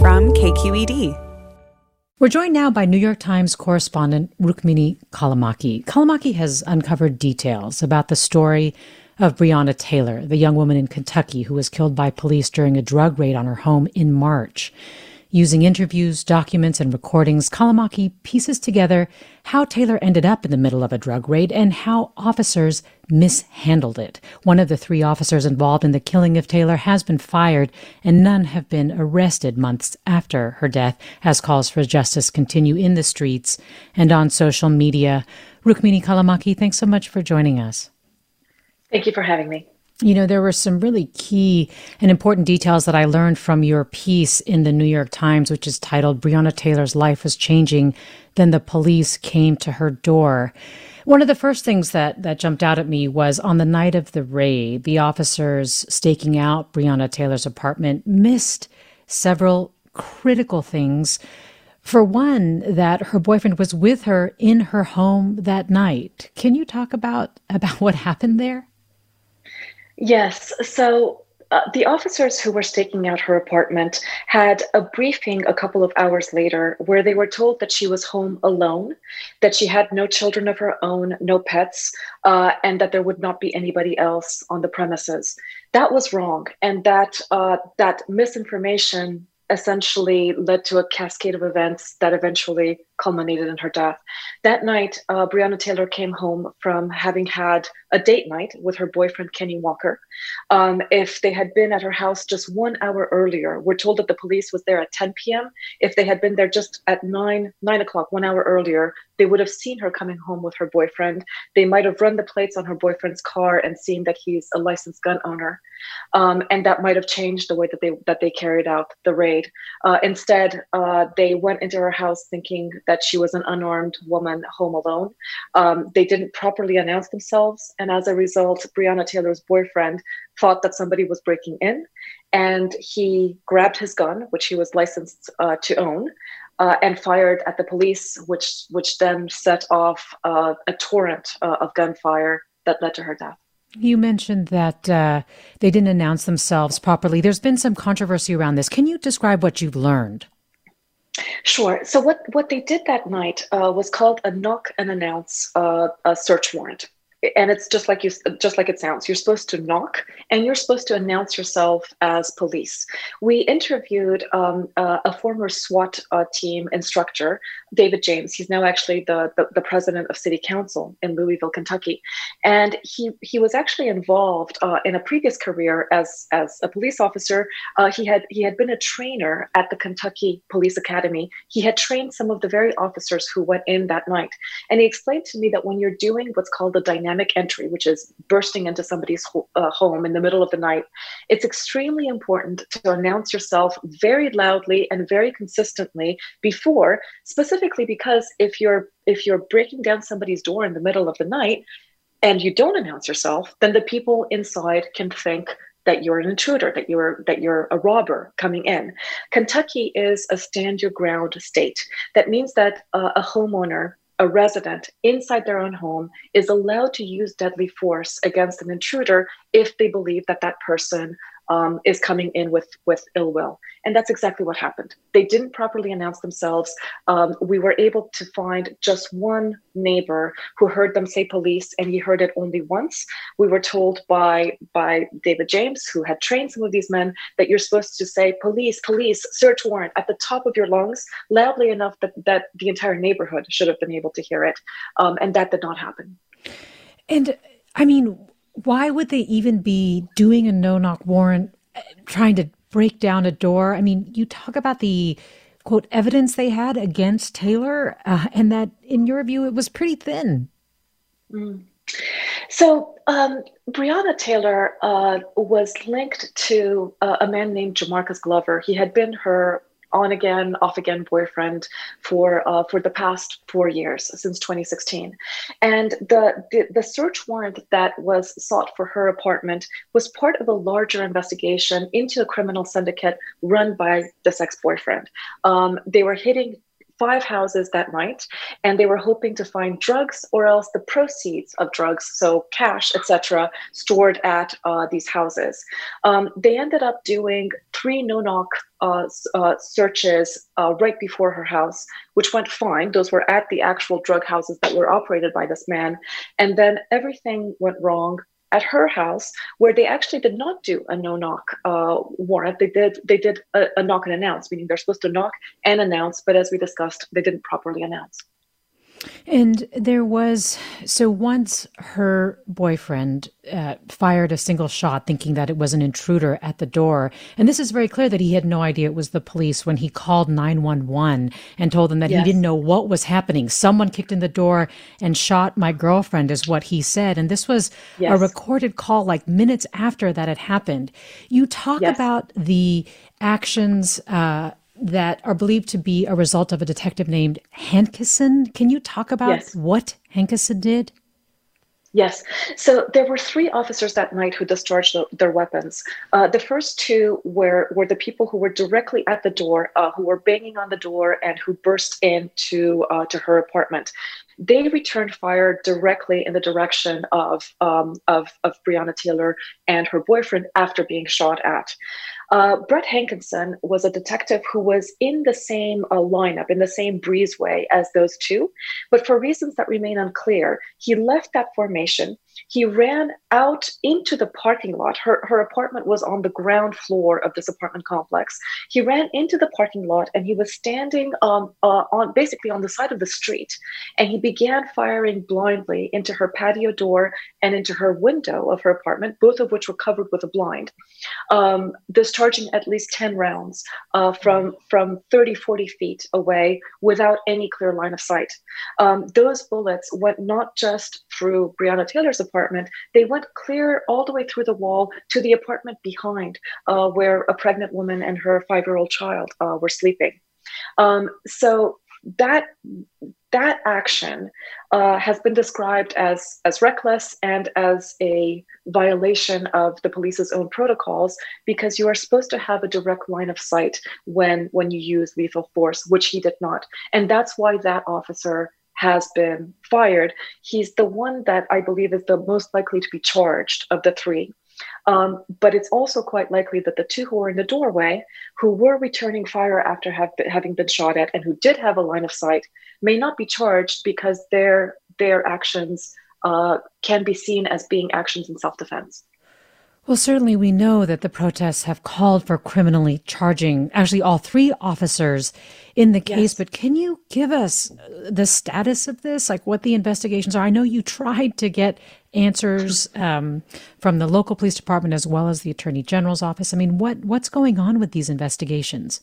from KQED. We're joined now by New York Times correspondent Rukmini Callimachi. Callimachi has uncovered details about the story of Breonna Taylor, the young woman in Kentucky who was killed by police during a drug raid on her home in March. Using interviews, documents, and recordings, Callimachi pieces together how Taylor ended up in the middle of a drug raid and how officers mishandled it. One of the three officers involved in the killing of Taylor has been fired, and none have been arrested months after her death, as calls for justice continue in the streets and on social media. Rukmini Callimachi, thanks so much for joining us. Thank you for having me. You know, there were some really key and important details that I learned from your piece in the New York Times, which is titled Breonna Taylor's Life Was Changing. Then the police came to her door. One of the first things that, that jumped out at me was on the night of the raid, the officers staking out Breonna Taylor's apartment missed several critical things. For one, that her boyfriend was with her in her home that night. Can you talk about, about what happened there? Yes. So uh, the officers who were staking out her apartment had a briefing a couple of hours later where they were told that she was home alone, that she had no children of her own, no pets, uh, and that there would not be anybody else on the premises. That was wrong, and that uh, that misinformation essentially led to a cascade of events that eventually culminated in her death. That night, uh, Breonna Taylor came home from having had a date night with her boyfriend, Kenny Walker. Um, if they had been at her house just one hour earlier, we're told that the police was there at 10 p.m. If they had been there just at 9, 9 o'clock, one hour earlier, they would have seen her coming home with her boyfriend. They might have run the plates on her boyfriend's car and seen that he's a licensed gun owner. Um, and that might have changed the way that they that they carried out the raid. Uh, instead, uh, they went into her house thinking that she was an unarmed woman home alone. Um, they didn't properly announce themselves, and as a result, Breonna Taylor's boyfriend thought that somebody was breaking in, and he grabbed his gun, which he was licensed uh, to own. Uh, and fired at the police, which which then set off uh, a torrent uh, of gunfire that led to her death. You mentioned that uh, they didn't announce themselves properly. There's been some controversy around this. Can you describe what you've learned? Sure. So what what they did that night uh, was called a knock and announce uh, a search warrant and it's just like you just like it sounds. You're supposed to knock and you're supposed to announce yourself as police. We interviewed um, uh, a former swat uh, team instructor david james. He's now actually the, the, the, president of city council in louisville kentucky. And he he was actually involved uh, in a previous career as as a police officer. Uh, he had he had been a trainer at the kentucky police academy. He had trained some of the very officers who went in that night. And he explained to me that when you're doing what's called the dynamic dynamic entry, which is bursting into somebody's ho- uh, home in the middle of the night, it's extremely important to announce yourself very loudly and very consistently before, specifically because if you're if you're breaking down somebody's door in the middle of the night and you don't announce yourself, then the people inside can think that you're an intruder, that you're that you're a robber coming in. Kentucky is a stand your ground state. That means that uh, a homeowner a resident inside their own home is allowed to use deadly force against an intruder if they believe that that person um, is coming in with with ill will, and that's exactly what happened. They didn't properly announce themselves. Um, we were able to find just one neighbor who heard them say police, and he heard it only once. We were told by by David James, who had trained some of these men, that you're supposed to say police, police, search warrant at the top of your lungs, loudly enough that that the entire neighborhood should have been able to hear it, um, and that did not happen. And I mean why would they even be doing a no knock warrant, uh, trying to break down a door? I mean, you talk about the quote evidence they had against Taylor, uh, and that in your view, it was pretty thin. Mm. So, um, Taylor uh, was linked to uh, a man named Jamarcus Glover. He had been her on again, off again boyfriend for uh, for the past four years since 2016, and the, the, the search warrant that was sought for her apartment was part of a larger investigation into a criminal syndicate run by this ex boyfriend. Um, they were hitting five houses that night, and they were hoping to find drugs or else the proceeds of drugs, so cash, etc., stored at uh, these houses. Um, they ended up doing three no-knock uh, uh, searches uh, right before her house, which went fine. Those were at the actual drug houses that were operated by this man, and then everything went wrong at her house where they actually did not do a no knock uh, warrant. They did they did a, a knock and announce, meaning they're supposed to knock and announce, but as we discussed, they didn't properly announce. And there was, so once her boyfriend uh, fired a single shot thinking that it was an intruder at the door. And this is very clear that he had no idea it was the police when he called 911 and told them that yes. he didn't know what was happening. Someone kicked in the door and shot my girlfriend, is what he said. And this was yes. a recorded call like minutes after that had happened. You talk yes. about the actions uh, that are believed to be a result of a detective named Hankison. Can you talk about yes. what Hankison did? Yes. So there were three officers that night who discharged the, their weapons. Uh, the first two were were the people who were directly at the door, uh, who were banging on the door and who burst into uh, to her apartment. They returned fire directly in the direction of um, of of Breonna Taylor and her boyfriend after being shot at. Uh, Brett Hankison was a detective who was in the same uh, lineup, in the same breezeway as those two, but for reasons that remain unclear, he left that formation he ran out into the parking lot. Her, her apartment was on the ground floor of this apartment complex. He ran into the parking lot and he was standing um, uh, on basically on the side of the street. And he began firing blindly into her patio door and into her window of her apartment, both of which were covered with a blind, um, discharging at least 10 rounds uh, from, from 30, 40 feet away without any clear line of sight. Um, those bullets went not just through Breonna Taylor's apartment, they went clear all the way through the wall to the apartment behind, uh, where a pregnant woman and her five year old child uh, were sleeping. Um, so that that action uh, has been described as as reckless and as a violation of the police's own protocols because you are supposed to have a direct line of sight when when you use lethal force, which he did not, and that's why that officer has been fired, he's the one that I believe is the most likely to be charged of the three. Um, but it's also quite likely that the two who were in the doorway, who were returning fire after been, having been shot at and who did have a line of sight, may not be charged because their their actions uh, can be seen as being actions in self defense. Well, certainly we know that the protests have called for criminally charging actually all three officers in the case, yes. but can you give us the status of this, like what the investigations are? I know you tried to get answers um, from the local police department as well as the attorney general's office. I mean, what what's going on with these investigations?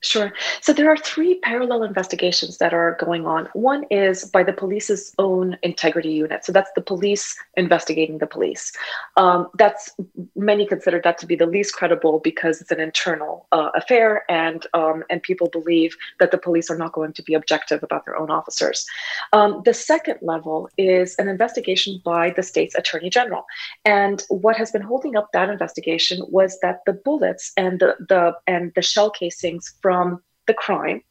Sure. So there are three parallel investigations that are going on. One is by the police's own integrity unit. So that's the police investigating the police. Um, that's many consider that to be the least credible because it's an internal uh, affair, and um, and people believe that the police are not going to be objective about their own officers. Um, the second level is an investigation by the state's attorney general, and what has been holding up that investigation was that the bullets and the the and the shell casings from the crime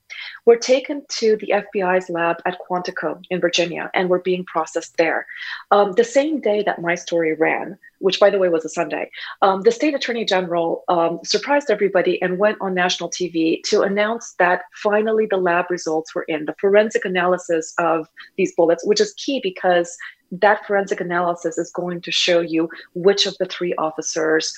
were taken to the FBI's lab at Quantico in Virginia and were being processed there. Um, the same day that my story ran, which by the way was a Sunday, um, the state attorney general um, surprised everybody and went on national TV to announce that finally the lab results were in, the forensic analysis of these bullets, which is key because that forensic analysis is going to show you which of the three officers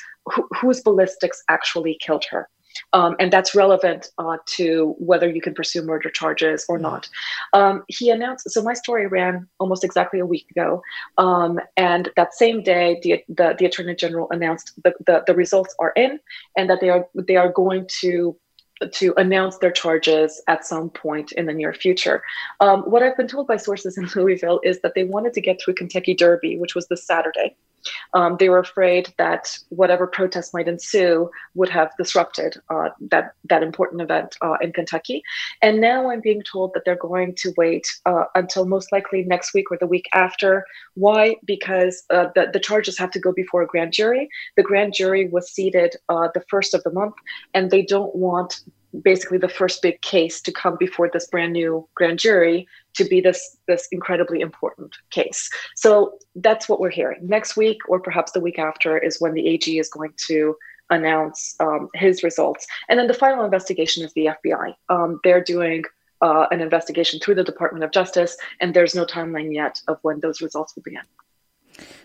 whose ballistics actually killed her. Um, and that's relevant uh, to whether you can pursue murder charges or not. Um, he announced. So my story ran almost exactly a week ago, um, and that same day, the, the, the attorney general announced the, the the results are in, and that they are they are going to to announce their charges at some point in the near future. Um, what I've been told by sources in Louisville is that they wanted to get through Kentucky Derby, which was this Saturday. Um, they were afraid that whatever protests might ensue would have disrupted uh, that that important event uh, in Kentucky. And now I'm being told that they're going to wait uh, until most likely next week or the week after. Why? Because uh, the the charges have to go before a grand jury. The grand jury was seated uh, the first of the month, and they don't want basically the first big case to come before this brand new grand jury to be this this incredibly important case. So that's what we're hearing. Next week, or perhaps the week after, is when the AG is going to announce um, his results, and then the final investigation is the FBI. Um, they're doing uh, an investigation through the Department of Justice, and there's no timeline yet of when those results will begin.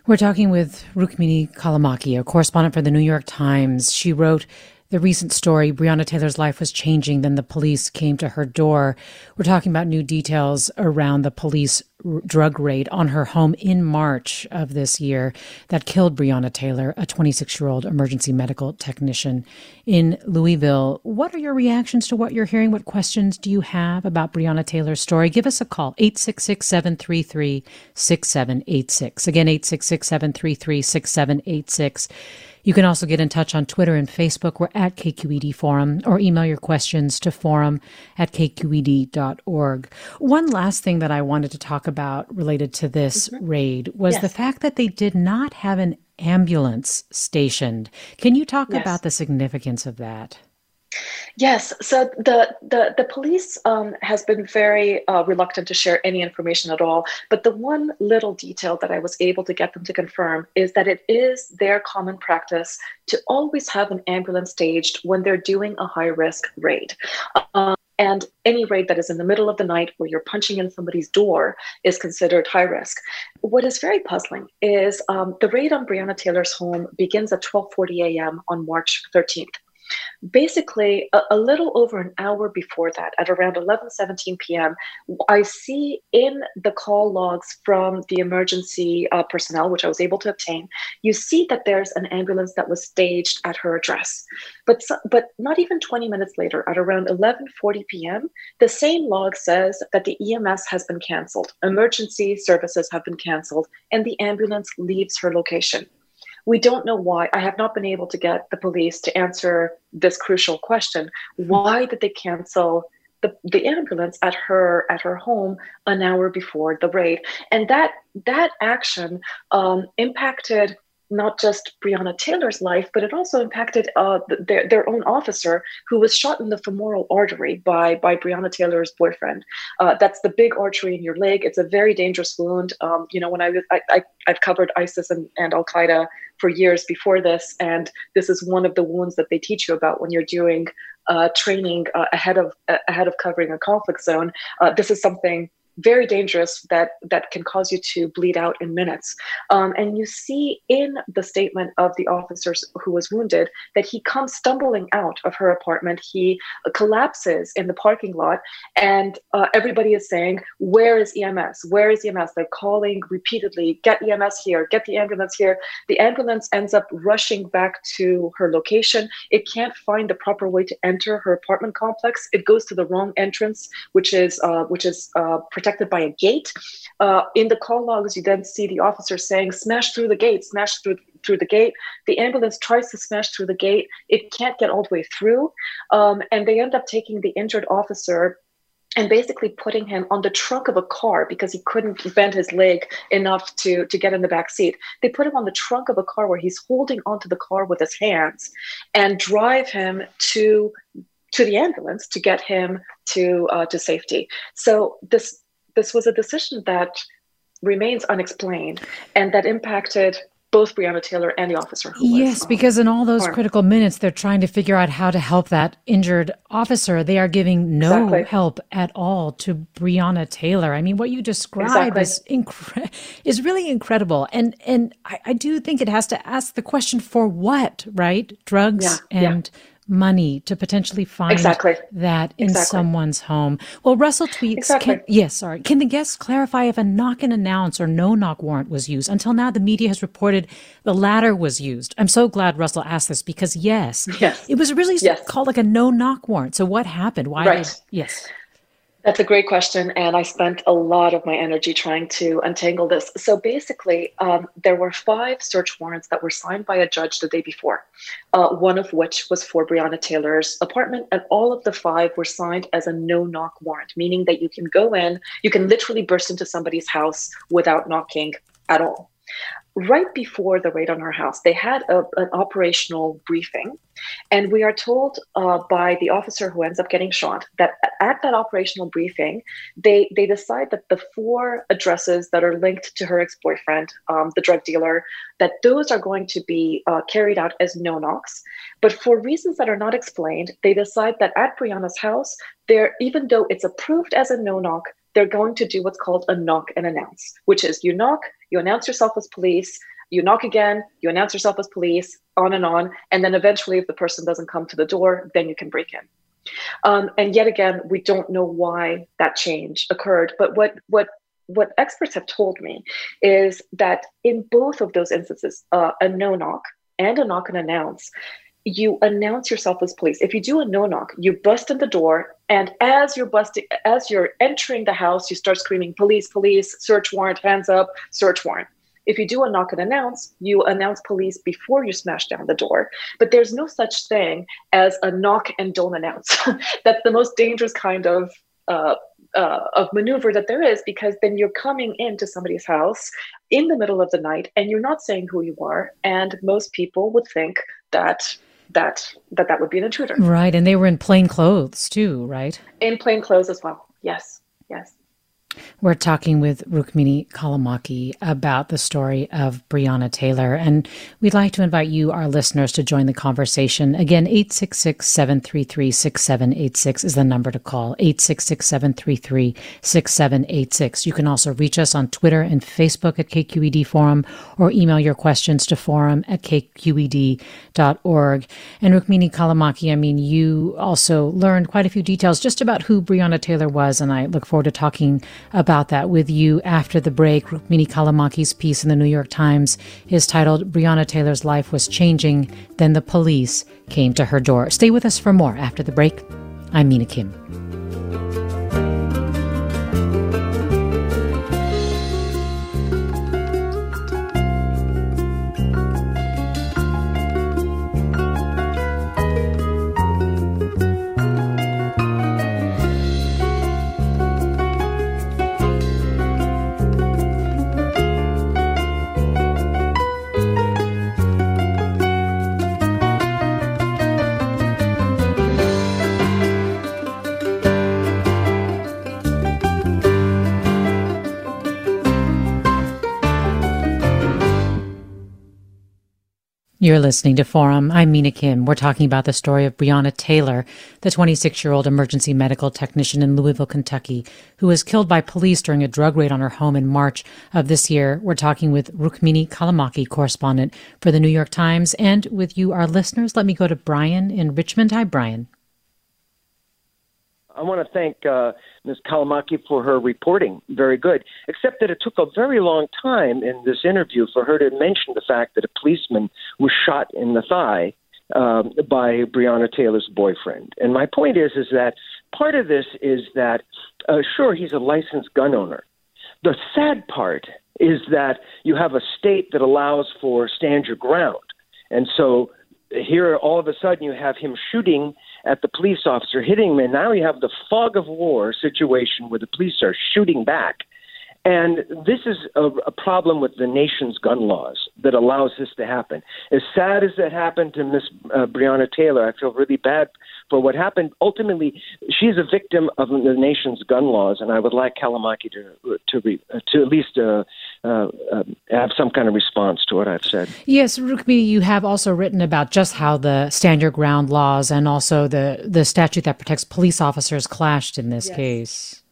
We're talking with Rukmini Callimachi, a correspondent for the New York Times. She wrote the recent story, Breonna Taylor's life was changing. Then the police came to her door. We're talking about new details around the police r- drug raid on her home in March of this year that killed Breonna Taylor, a 26 year old emergency medical technician in Louisville. What are your reactions to what you're hearing? What questions do you have about Breonna Taylor's story? Give us a call, 866 733 6786. Again, 866 733 6786. You can also get in touch on Twitter and Facebook. We're at KQED Forum or email your questions to forum at kqed.org. One last thing that I wanted to talk about related to this mm-hmm. raid was yes. the fact that they did not have an ambulance stationed. Can you talk yes. about the significance of that? Yes, so the the the police um, has been very uh, reluctant to share any information at all. But the one little detail that I was able to get them to confirm is that it is their common practice to always have an ambulance staged when they're doing a high risk raid. Um, and any raid that is in the middle of the night where you're punching in somebody's door is considered high risk. What is very puzzling is um, the raid on Breonna Taylor's home begins at 12:40 a.m. on March 13th basically a, a, little over an hour before that at around 11 17 p.m i see in the call logs from the emergency uh, personnel which i was able to obtain you see that there's an ambulance that was staged at her address. But but not even 20 minutes later at around 11:40 p.m the same log says that the ems has been canceled emergency services have been canceled and the ambulance leaves her location we don't know why. I have not been able to get the police to answer this crucial question. Why did they cancel the, the ambulance at her at her home an hour before the raid? And that that action um, impacted not just Breonna Taylor's life, but it also impacted uh, their, their own officer who was shot in the femoral artery by, by Breonna Taylor's boyfriend. Uh, that's the big artery in your leg. It's a very dangerous wound. Um, you know, when I was, I, I, I've covered ISIS and, and Al Qaeda for years before this, and this is one of the wounds that they teach you about when you're doing uh, training uh, ahead of ahead of covering a conflict zone. Uh, this is something very dangerous that that can cause you to bleed out in minutes. Um, and you see in the statement of the officer who was wounded that he comes stumbling out of her apartment. He collapses in the parking lot, and uh, everybody is saying, "Where is EMS? Where is EMS?" They're calling repeatedly, "Get EMS here! Get the ambulance here!" The ambulance ends up rushing back to her location. It can't find the proper way to enter her apartment complex. It goes to the wrong entrance, which is uh, which is uh, protected by a gate. Uh, in the call logs, you then see the officer saying, "Smash through the gate! Smash through through the gate." The ambulance tries to smash through the gate. It can't get all the way through, um, and they end up taking the injured officer and basically putting him on the trunk of a car because he couldn't bend his leg enough to to get in the back seat. They put him on the trunk of a car where he's holding onto the car with his hands and drive him to to the ambulance to get him to uh, to safety. So this this was a decision that remains unexplained and that impacted both Breonna Taylor and the officer. yes, was, because in all those harmed. critical minutes, they're trying to figure out how to help that injured officer. They are giving no exactly. help at all to Breonna Taylor. I mean, what you describe exactly. is incre- is really incredible, and and I, I, do think it has to ask the question: for what? Right? Drugs yeah, and. Yeah money to potentially find exactly. that in exactly. someone's home. Well, Russell tweets, exactly. can, yes, sorry. Can the guests clarify if a knock and announce or no knock warrant was used? Until now, the media has reported the latter was used. I'm so glad Russell asked this because yes, yes. it was really yes. called like a no knock warrant. So what happened? Why? Right. Did, yes. That's a great question. And I spent a lot of my energy trying to untangle this. So basically, um, there were five search warrants that were signed by a judge the day before, uh, one of which was for Breonna Taylor's apartment. And all of the five were signed as a no knock warrant, meaning that you can go in, you can literally burst into somebody's house without knocking at all right before the raid on her house, they had a, an operational briefing And we are told uh, by the officer who ends up getting shot that at that operational briefing, they, they decide that the four addresses that are linked to her ex boyfriend, um, the drug dealer, that those are going to be uh, carried out as no knocks. But for reasons that are not explained, they decide that at Breonna's house, there, even though it's approved as a no knock, they're going to do what's called a knock and announce, which is you knock, you announce yourself as police, you knock again, you announce yourself as police, on and on. And then eventually, if the person doesn't come to the door, then you can break in. Um, and yet again, we don't know why that change occurred. But what what what experts have told me is that in both of those instances, uh, a no knock and a knock and announce, you announce yourself as police. If you do a no knock, you bust in the door, and as you're busting, as you're entering the house, you start screaming, "Police! Police! Search warrant! Hands up! Search warrant!" If you do a knock and announce, you announce police before you smash down the door. But there's no such thing as a knock and don't announce. That's the most dangerous kind of uh, uh, of maneuver that there is because then you're coming into somebody's house in the middle of the night and you're not saying who you are. And most people would think that that that that would be an intruder. Right. And they were in plain clothes too right? In plain clothes as well. Yes. Yes we're talking with Rukmini Callimachi about the story of Breonna Taylor, and we'd like to invite you, our listeners, to join the conversation. Again, 866 733 6786 is the number to call 866 733 6786. You can also reach us on Twitter and Facebook at KQED Forum or email your questions to forum at kqed.org. And Rukmini Callimachi, I mean, you also learned quite a few details just about who Breonna Taylor was, and I look forward to talking about that with you after the break. Rukmini Callimachi's piece in the New York Times is titled Breonna Taylor's Life Was Changing, Then the Police Came to Her Door. Stay with us for more after the break. I'm Mina Kim. You're listening to Forum. I'm Mina Kim. We're talking about the story of Breonna Taylor, the 26 year old emergency medical technician in Louisville, Kentucky, who was killed by police during a drug raid on her home in March of this year. We're talking with Rukmini Callimachi, correspondent for the New York Times, and with you, our listeners. Let me go to Brian in Richmond. Hi, Brian. I want to thank uh, Ms. Callimachi for her reporting. Very good. Except that it took a very long time in this interview for her to mention the fact that a policeman was shot in the thigh um, by Breonna Taylor's boyfriend. And my point is, is that part of this is that, uh, sure, he's a licensed gun owner. The sad part is that you have a state that allows for stand your ground. And so here, all of a sudden, you have him shooting at the police officer, hitting him, and now you have the fog of war situation where the police are shooting back. And this is a, a, problem with the nation's gun laws that allows this to happen. As sad as that happened to Miss uh, Breonna Taylor, I feel really bad for what happened. Ultimately, she's a victim of the nation's gun laws, and I would like Callimachi to to re, uh, to at least uh, uh, um, have some kind of response to what I've said. Yes, Rukmini, you have also written about just how the stand your ground laws and also the the statute that protects police officers clashed in this yes. case.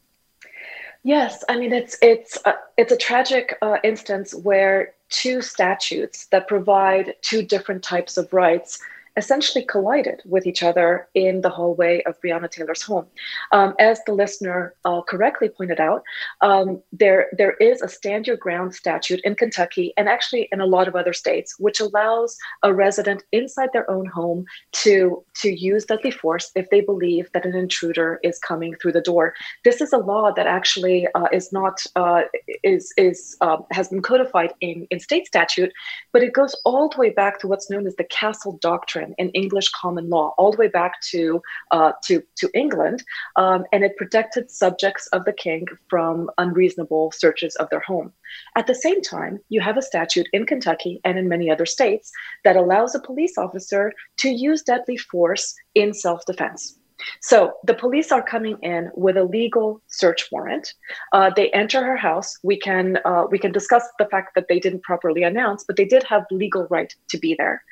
Yes, I mean it's it's a, it's a tragic uh, instance where two statutes that provide two different types of rights essentially collided with each other in the hallway of Breonna Taylor's home. Um, as the listener uh, correctly pointed out, um, there there is a stand your ground statute in Kentucky and actually in a lot of other states, which allows a resident inside their own home to to use deadly force if they believe that an intruder is coming through the door. This is a law that actually uh, is not uh, is is um, has been codified in in state statute, but it goes all the way back to what's known as the Castle Doctrine doctrine in English common law all the way back to uh, to to England, um, and it protected subjects of the king from unreasonable searches of their home. At the same time, you have a statute in Kentucky and in many other states that allows a police officer to use deadly force in self-defense. So the police are coming in with a legal search warrant. Uh, they enter her house. We can uh, we can discuss the fact that they didn't properly announce, but they did have legal right to be there.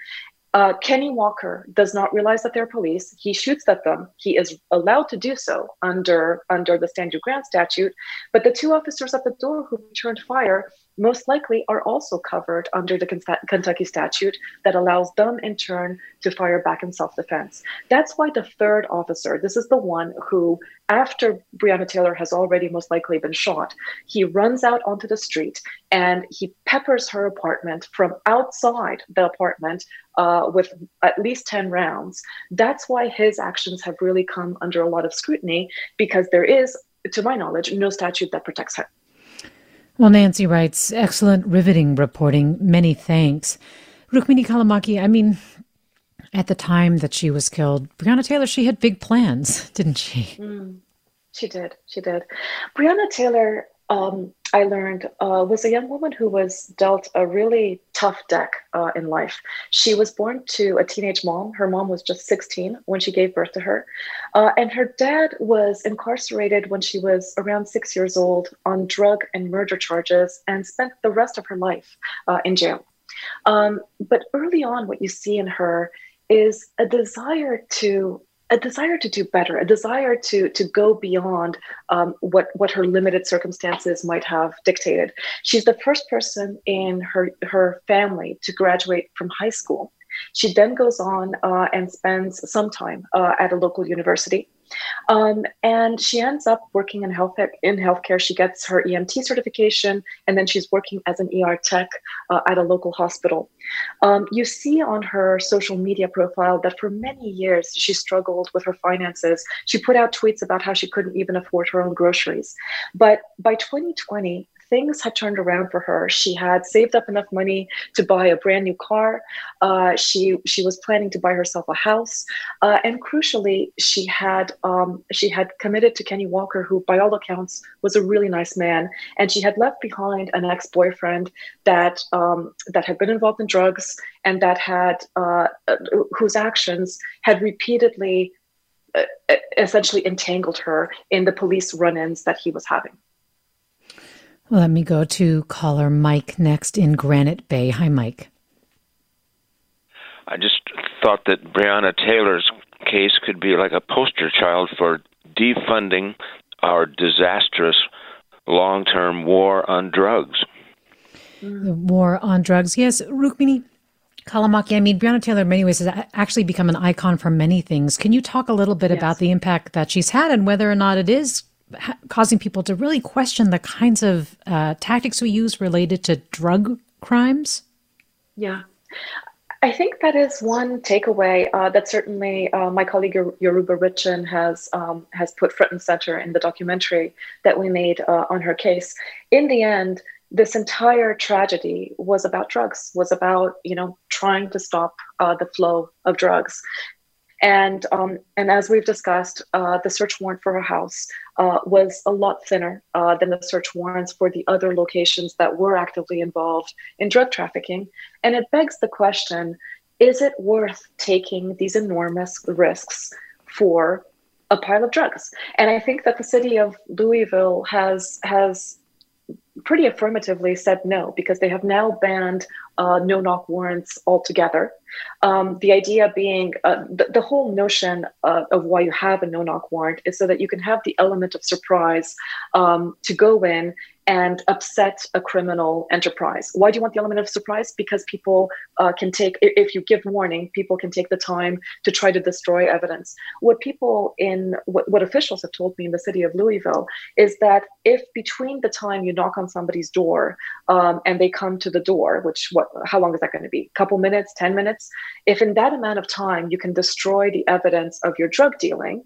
Uh, Kenny Walker does not realize that they're police. He shoots at them. He is allowed to do so under under the stand your ground statute. But the two officers at the door who returned fire most likely are also covered under the Kentucky statute that allows them in turn to fire back in self defense. That's why the third officer, this is the one who, after Breonna Taylor has already most likely been shot, he runs out onto the street and he peppers her apartment from outside the apartment uh, with at least 10 rounds. That's why his actions have really come under a lot of scrutiny because there is, to my knowledge, no statute that protects. Well, Nancy writes, excellent, riveting reporting. Many thanks. Rukmini Callimachi, I mean, at the time that she was killed, Breonna Taylor, she had big plans, didn't she? Mm, she did. She did. Breonna Taylor um, I learned uh, was a young woman who was dealt a really tough deck uh, in life. She was born to a teenage mom. Her mom was just 16 when she gave birth to her. Uh, and her dad was incarcerated when she was around six years old on drug and murder charges and spent the rest of her life uh, in jail. Um, but early on, what you see in her is a desire to a desire to do better, a desire to to go beyond um, what what her limited circumstances might have dictated. She's the first person in her her family to graduate from high school. She then goes on uh, and spends some time uh, at a local university. Um, and she ends up working in health in healthcare. She gets her EMT certification, and then she's working as an ER tech uh, at a local hospital. Um, you see on her social media profile that for many years she struggled with her finances. She put out tweets about how she couldn't even afford her own groceries. But by 2020, things had turned around for her. She had saved up enough money to buy a brand new car. Uh, she she was planning to buy herself a house, uh, and crucially, she had um, she had committed to Kenny Walker, who by all accounts was a really nice man, and she had left behind an ex boyfriend that um, that had been involved in drugs and that had uh, whose actions had repeatedly. Uh, essentially entangled her in the police run ins that he was having. Let me go to caller Mike next in Granite Bay. Hi, Mike. I just thought that Breonna Taylor's case could be like a poster child for defunding our disastrous long term war on drugs. The war on drugs. Yes, Rukmini Callimachi, I mean, Breonna Taylor in many ways has actually become an icon for many things. Can you talk a little bit yes. about the impact that she's had and whether or not it is causing people to really question the kinds of uh, tactics we use related to drug crimes? Yeah. I think that is one takeaway uh, that certainly uh, my colleague Yoruba Richen has um, has put front and center in the documentary that we made uh, on her case. In the end, this entire tragedy was about drugs, was about you know trying to stop uh, the flow of drugs, and um, and as we've discussed, uh, the search warrant for her house uh, was a lot thinner uh, than the search warrants for the other locations that were actively involved in drug trafficking. And it begs the question: Is it worth taking these enormous risks for a pile of drugs? And I think that the city of Louisville has has pretty affirmatively said no because they have now banned uh, no knock warrants altogether. Um, the idea being uh, the, whole notion uh, of why you have a no knock warrant is so that you can have the element of surprise um, to go in and upset a criminal enterprise. Why do you want the element of surprise? Because people uh, can take, if you give warning, people can take the time to try to destroy evidence. What people in, what, what officials have told me in the city of Louisville is that if between the time you knock on somebody's door um, and they come to the door, which what, how long is that going to be? A couple minutes, 10 minutes? If in that amount of time you can destroy the evidence of your drug dealing,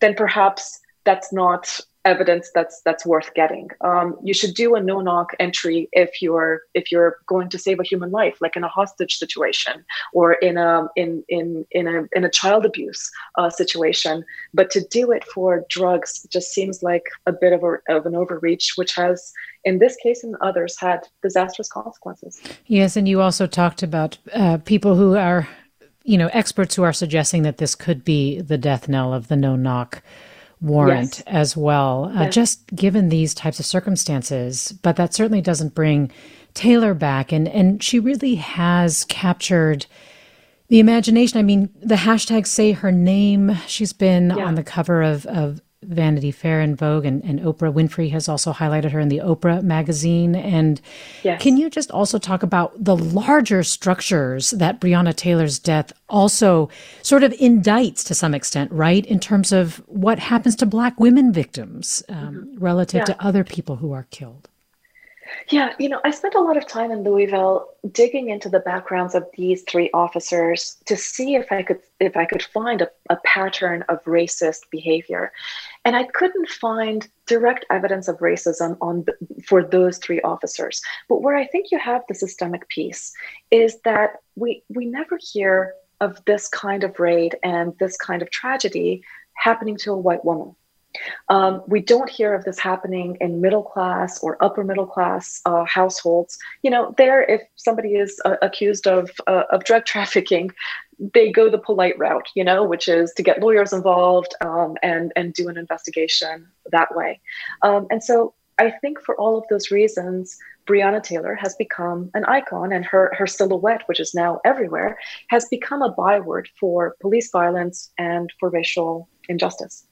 then perhaps that's not evidence that's that's worth getting. Um, you should do a no knock entry if you're if you're going to save a human life, like in a hostage situation or in a in in in a in a child abuse uh, situation. But to do it for drugs just seems like a bit of a of an overreach, which has in this case and others had disastrous consequences. Yes, and you also talked about uh, people who are you know experts who are suggesting that this could be the death knell of the no knock warrant yes. as well, uh, just given these types of circumstances. But that certainly doesn't bring Taylor back. And, and she really has captured the imagination. I mean, the hashtag say her name. She's been yeah. on the cover of, of Vanity Fair and Vogue, and, and Oprah Winfrey has also highlighted her in the Oprah magazine. And yes. can you just also talk about the larger structures that Breonna Taylor's death also sort of indicts to some extent, right? In terms of what happens to Black women victims um, mm-hmm. relative yeah. to other people who are killed. Yeah, you know, I spent a lot of time in Louisville digging into the backgrounds of these three officers to see if I could if I could find a, a pattern of racist behavior. And I couldn't find direct evidence of racism on for those three officers. But where I think you have the systemic piece is that we we never hear of this kind of raid and this kind of tragedy happening to a white woman. Um, we don't hear of this happening in middle class or upper middle class uh, households. You know, there, if somebody is uh, accused of uh, of drug trafficking, they go the polite route, you know, which is to get lawyers involved um, and and do an investigation that way. Um, and so, I think for all of those reasons, Breonna Taylor has become an icon, and her her silhouette, which is now everywhere, has become a byword for police violence and for racial injustice.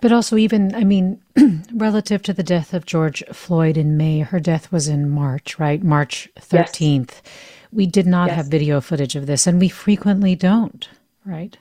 But also, even, I mean, relative to the death of George Floyd in May, her death was in March, right? March 13th. Yes. We did not yes. have video footage of this, and we frequently don't, right?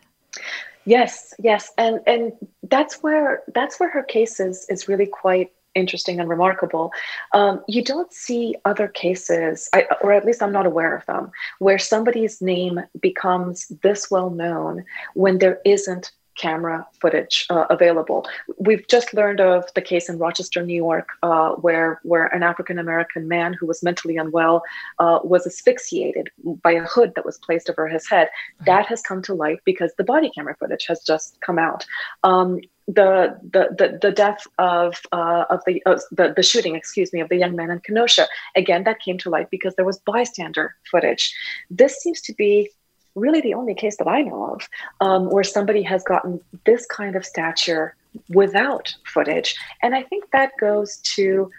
Yes, yes. And and that's where that's where her case is is really quite interesting and remarkable. Um, you don't see other cases, I, or at least I'm not aware of them, where somebody's name becomes this well known when there isn't camera footage uh, available. We've just learned of the case in Rochester, New York, uh, where where an African American man who was mentally unwell uh, was asphyxiated by a hood that was placed over his head. That has come to light because the body camera footage has just come out. Um, the, the the the death of uh, of the, uh, the the shooting, excuse me, of the young man in Kenosha. Again, that came to light because there was bystander footage. This seems to be really the only case that I know of um, where somebody has gotten this kind of stature without footage. And I think that goes to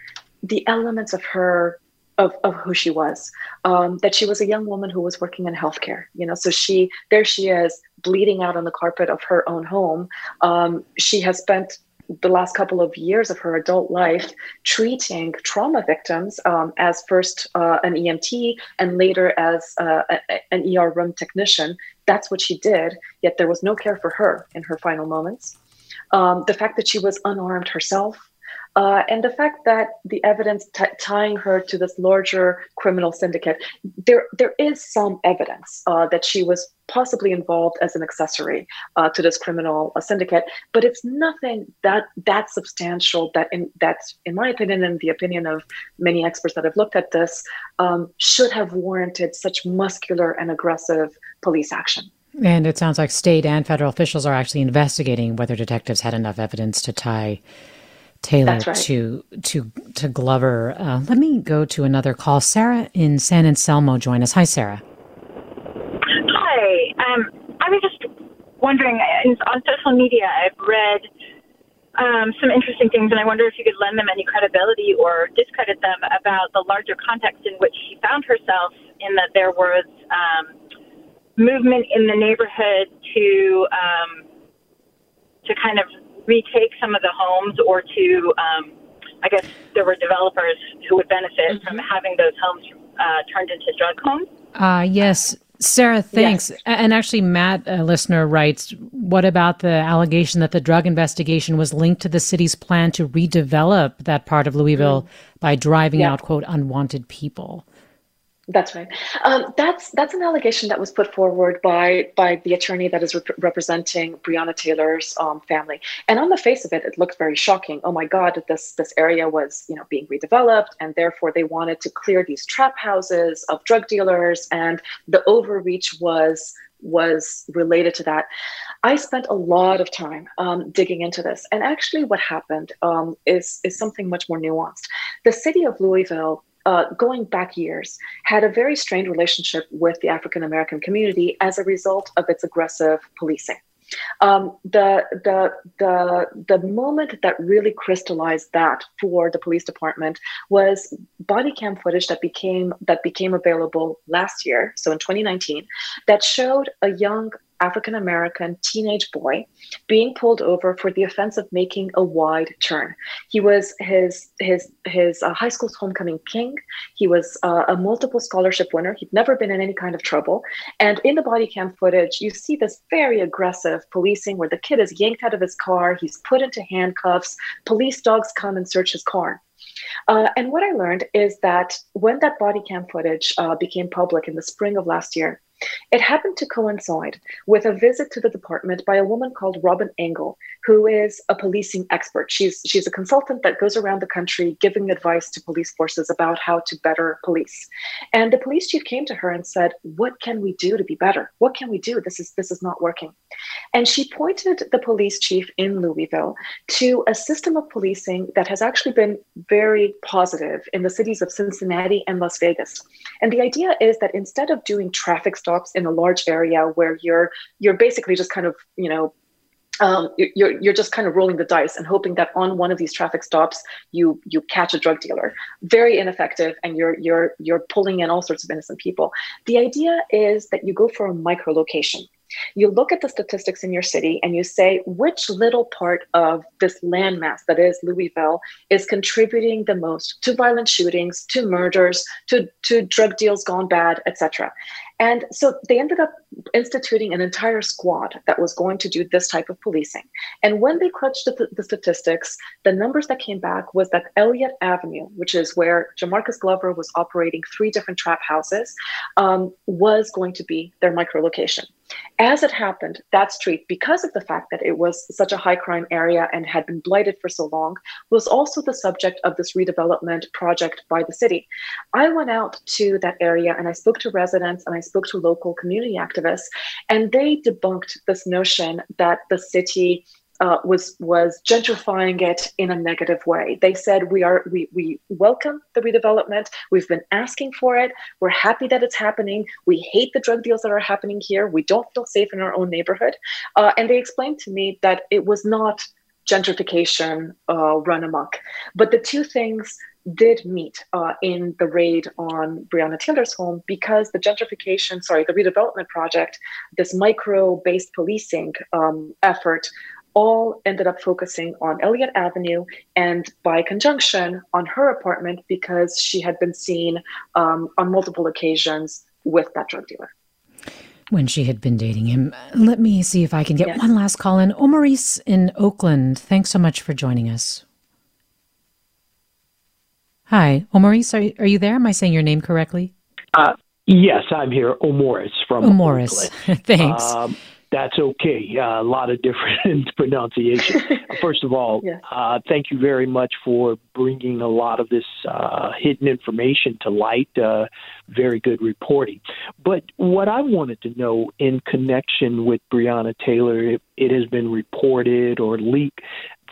the elements of her of, of who she was um, that she was a young woman who was working in healthcare you know so she there she is bleeding out on the carpet of her own home um, she has spent the last couple of years of her adult life treating trauma victims um, as first uh, an EMT and later as uh, a, an ER room technician. That's what she did, yet there was no care for her in her final moments. Um, the fact that she was unarmed herself uh, and the fact that the evidence t- tying her to this larger criminal syndicate, there there is some evidence uh, that she was possibly involved as an accessory uh, to this criminal uh, syndicate, but it's nothing that that substantial that in that's in my opinion and the opinion of many experts that have looked at this um, should have warranted such muscular and aggressive police action. And it sounds like state and federal officials are actually investigating whether detectives had enough evidence to tie Taylor right. to to to Glover. Uh, let me go to another call. Sarah in San Anselmo, join us. Hi, Sarah. Hi. Um, I was just wondering on social media. I've read um, some interesting things, and I wonder if you could lend them any credibility or discredit them about the larger context in which she found herself. In that there was um, movement in the neighborhood to um, to kind of retake some of the homes or to, um, I guess there were developers who would benefit mm-hmm. from having those homes uh, turned into drug homes. Uh, yes. Sarah, thanks. Yes. And actually, Matt, a listener, writes What about the allegation that the drug investigation was linked to the city's plan to redevelop that part of Louisville mm. by driving out, quote, unwanted people? That's right. Um, that's that's an allegation that was put forward by by the attorney that is rep- representing Breonna Taylor's um, family. And on the face of it, it looked very shocking. Oh my God, this this area was you know being redeveloped, and therefore they wanted to clear these trap houses of drug dealers, and the overreach was was related to that. I spent a lot of time um, digging into this, and actually, what happened um, is is something much more nuanced. The city of Louisville uh, going back years, had a very strained relationship with the African American community as a result of its aggressive policing. Um, the the the the moment that really crystallized that for the police department was body cam footage that became that became available last year, so in 2019, that showed a young African American teenage boy being pulled over for the offense of making a wide turn. He was his his his uh, high school's homecoming king. He was uh, a multiple scholarship winner. He'd never been in any kind of trouble. And in the body cam footage, you see this very aggressive policing where the kid is yanked out of his car. He's put into handcuffs. Police dogs come and search his car. Uh, and what I learned is that when that body cam footage uh, became public in the spring of last year, it happened to coincide with a visit to the department by a woman called Robin Engel, who is a policing expert. She's she's a consultant that goes around the country giving advice to police forces about how to better police. And the police chief came to her and said, "What can we do to be better? What can we do? This is this is not working." And she pointed the police chief in Louisville to a system of policing that has actually been very positive in the cities of Cincinnati and Las Vegas. And the idea is that instead of doing traffic stops in a large area where you're you're basically just kind of you know um, you're you're just kind of rolling the dice and hoping that on one of these traffic stops you you catch a drug dealer. Very ineffective, and you're you're you're pulling in all sorts of innocent people. The idea is that you go for a micro location. You look at the statistics in your city and you say which little part of this landmass that is Louisville is contributing the most to violent shootings, to murders, to, to drug deals gone bad, etc. And so they ended up instituting an entire squad that was going to do this type of policing. And when they crunched the, the, statistics, the numbers that came back was that Elliott Avenue, which is where Jamarcus Glover was operating three different trap houses, um, was going to be their micro location. As it happened, that street, because of the fact that it was such a high crime area and had been blighted for so long, was also the subject of this redevelopment project by the city. I went out to that area and I spoke to residents and I spoke to local community activists, and they debunked this notion that the city uh, was was gentrifying it in a negative way. They said we are we we welcome the redevelopment. We've been asking for it. We're happy that it's happening. We hate the drug deals that are happening here. We don't feel safe in our own neighborhood. Uh, and they explained to me that it was not gentrification uh, run amok, but the two things did meet uh, in the raid on Breonna Taylor's home because the gentrification, sorry, the redevelopment project, this micro based policing um, effort all ended up focusing on Elliott Avenue and by conjunction on her apartment because she had been seen um, on multiple occasions with that drug dealer. When she had been dating him. Let me see if I can get yes. one last call in. Maurice in Oakland, thanks so much for joining us. Hi, Maurice, are, are you there? Am I saying your name correctly? Uh, yes, I'm here. Omoris from Omoris. Thanks. Um, that's okay. Uh, a lot of different pronunciation. First of all, yeah. uh, thank you very much for bringing a lot of this uh, hidden information to light. Uh, very good reporting. But what I wanted to know in connection with Breonna Taylor, it, it has been reported or leaked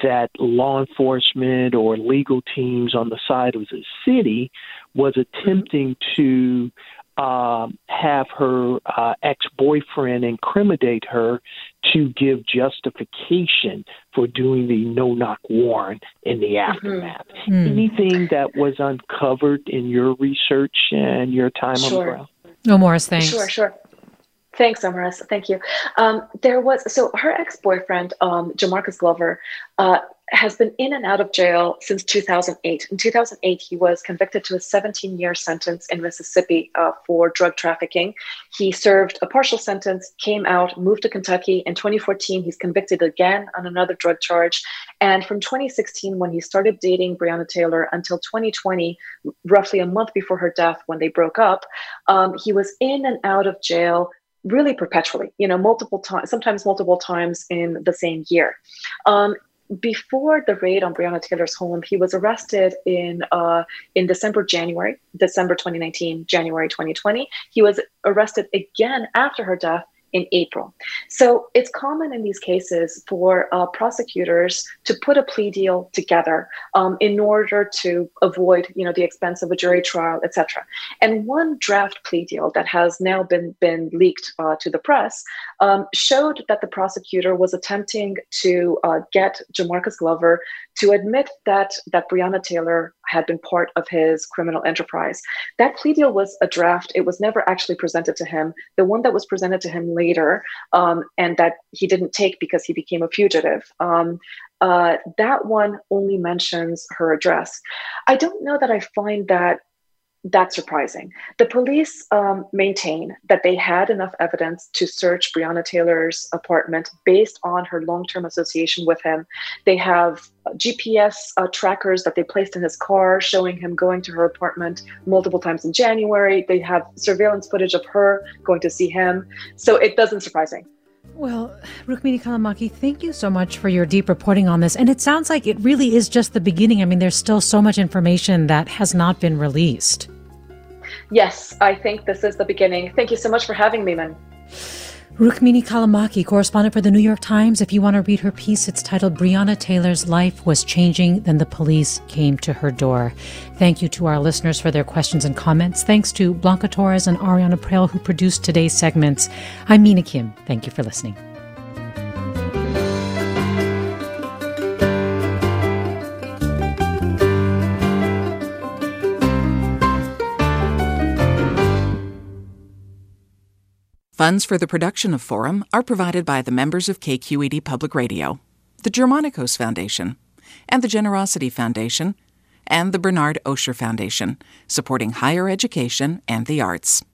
that law enforcement or legal teams on the side of the city was attempting to um, have her uh, ex boyfriend incriminate her to give justification for doing the no knock warrant in the mm-hmm. aftermath. Mm-hmm. Anything that was uncovered in your research and your time sure. on the ground? No, Morris, thanks. Sure, sure. Thanks, Amaris. Thank you. Um, there was so her ex boyfriend, um, Jamarcus Glover. Uh, has been in and out of jail since 2008. In 2008, he was convicted to a 17 year sentence in Mississippi uh, for drug trafficking. He served a partial sentence, came out, moved to Kentucky. In 2014, he's convicted again on another drug charge. And from 2016, when he started dating Breonna Taylor, until 2020, roughly a month before her death, when they broke up, um, he was in and out of jail really perpetually, you know, multiple times, sometimes multiple times in the same year. Um, before the raid on Breonna Taylor's home, he was arrested in uh, in December, January, December 2019, January 2020. He was arrested again after her death in April. So it's common in these cases for uh, prosecutors to put a plea deal together um, in order to avoid, you know, the expense of a jury trial, etc. And one draft plea deal that has now been been leaked uh, to the press um, showed that the prosecutor was attempting to uh, get Jamarcus Glover to admit that that Breonna Taylor had been part of his criminal enterprise. That plea deal was a draft. It was never actually presented to him. The one that was presented to him later, um, and that he didn't take because he became a fugitive. Um, uh, that one only mentions her address. I don't know that I find that that's surprising. The police um, maintain that they had enough evidence to search Breonna Taylor's apartment based on her long term association with him. They have GPS uh, trackers that they placed in his car showing him going to her apartment multiple times in January. They have surveillance footage of her going to see him. So it doesn't surprise me. Well, Rukmini Callimachi, thank you so much for your deep reporting on this. And it sounds like it really is just the beginning. I mean, there's still so much information that has not been released. Yes, I think this is the beginning. Thank you so much for having me, man. Rukmini Callimachi, correspondent for the New York Times. If you want to read her piece, it's titled Breonna Taylor's Life Was Changing, Then the Police Came to Her Door. Thank you to our listeners for their questions and comments. Thanks to Blanca Torres and Ariana Proehl, who produced today's segments. I'm Mina Kim. Thank you for listening. Funds for the production of Forum are provided by the members of KQED Public Radio, the Germanacos Foundation, and the Generosity Foundation, and the Bernard Osher Foundation, supporting higher education and the arts.